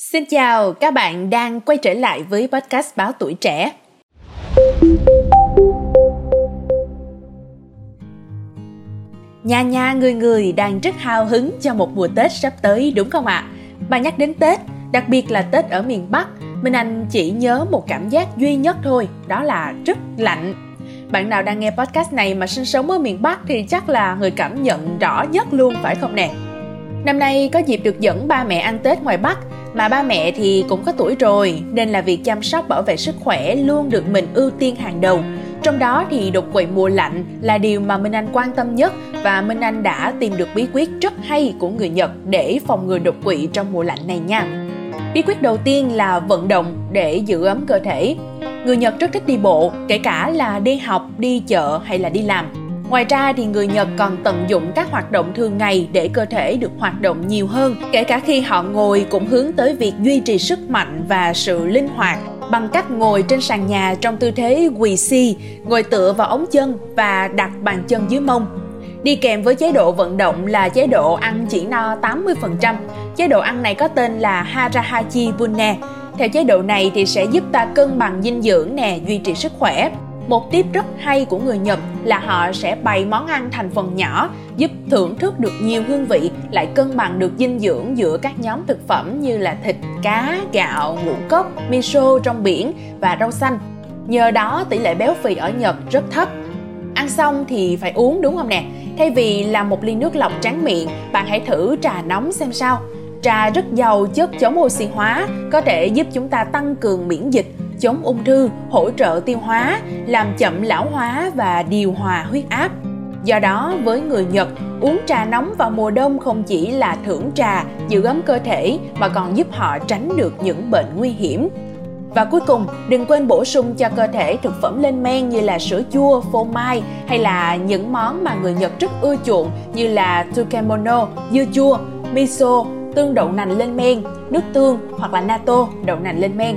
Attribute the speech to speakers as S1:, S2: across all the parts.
S1: Xin chào, các bạn đang quay trở lại với podcast Báo Tuổi Trẻ. Nhà nhà người người đang rất hào hứng cho một mùa Tết sắp tới đúng không ạ? À? Bà nhắc đến Tết, đặc biệt là Tết ở miền Bắc, Minh Anh chỉ nhớ một cảm giác duy nhất thôi, đó là rất lạnh. Bạn nào đang nghe podcast này mà sinh sống ở miền Bắc thì chắc là người cảm nhận rõ nhất luôn phải không nè? Năm nay có dịp được dẫn ba mẹ ăn Tết ngoài Bắc mà ba mẹ thì cũng có tuổi rồi nên là việc chăm sóc bảo vệ sức khỏe luôn được mình ưu tiên hàng đầu. Trong đó thì đột quỵ mùa lạnh là điều mà Minh Anh quan tâm nhất và Minh Anh đã tìm được bí quyết rất hay của người Nhật để phòng ngừa đột quỵ trong mùa lạnh này nha. Bí quyết đầu tiên là vận động để giữ ấm cơ thể. Người Nhật rất thích đi bộ, kể cả là đi học, đi chợ hay là đi làm Ngoài ra thì người Nhật còn tận dụng các hoạt động thường ngày để cơ thể được hoạt động nhiều hơn, kể cả khi họ ngồi cũng hướng tới việc duy trì sức mạnh và sự linh hoạt bằng cách ngồi trên sàn nhà trong tư thế quỳ si, ngồi tựa vào ống chân và đặt bàn chân dưới mông. Đi kèm với chế độ vận động là chế độ ăn chỉ no 80%. Chế độ ăn này có tên là Harahachi Bunne. Theo chế độ này thì sẽ giúp ta cân bằng dinh dưỡng nè, duy trì sức khỏe. Một tip rất hay của người Nhật là họ sẽ bày món ăn thành phần nhỏ, giúp thưởng thức được nhiều hương vị, lại cân bằng được dinh dưỡng giữa các nhóm thực phẩm như là thịt, cá, gạo, ngũ cốc, miso trong biển và rau xanh. Nhờ đó tỷ lệ béo phì ở Nhật rất thấp. Ăn xong thì phải uống đúng không nè? Thay vì làm một ly nước lọc tráng miệng, bạn hãy thử trà nóng xem sao. Trà rất giàu chất chống oxy hóa, có thể giúp chúng ta tăng cường miễn dịch, chống ung thư, hỗ trợ tiêu hóa, làm chậm lão hóa và điều hòa huyết áp. Do đó, với người Nhật, uống trà nóng vào mùa đông không chỉ là thưởng trà, giữ ấm cơ thể mà còn giúp họ tránh được những bệnh nguy hiểm. Và cuối cùng, đừng quên bổ sung cho cơ thể thực phẩm lên men như là sữa chua, phô mai hay là những món mà người Nhật rất ưa chuộng như là tsukemono, dưa chua, miso, tương đậu nành lên men, nước tương hoặc là natto, đậu nành lên men.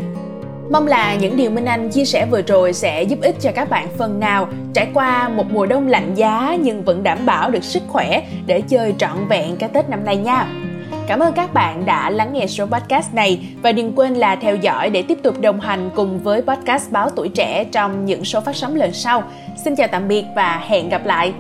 S1: Mong là những điều Minh Anh chia sẻ vừa rồi sẽ giúp ích cho các bạn phần nào trải qua một mùa đông lạnh giá nhưng vẫn đảm bảo được sức khỏe để chơi trọn vẹn cái Tết năm nay nha. Cảm ơn các bạn đã lắng nghe số podcast này và đừng quên là theo dõi để tiếp tục đồng hành cùng với podcast Báo Tuổi Trẻ trong những số phát sóng lần sau. Xin chào tạm biệt và hẹn gặp lại!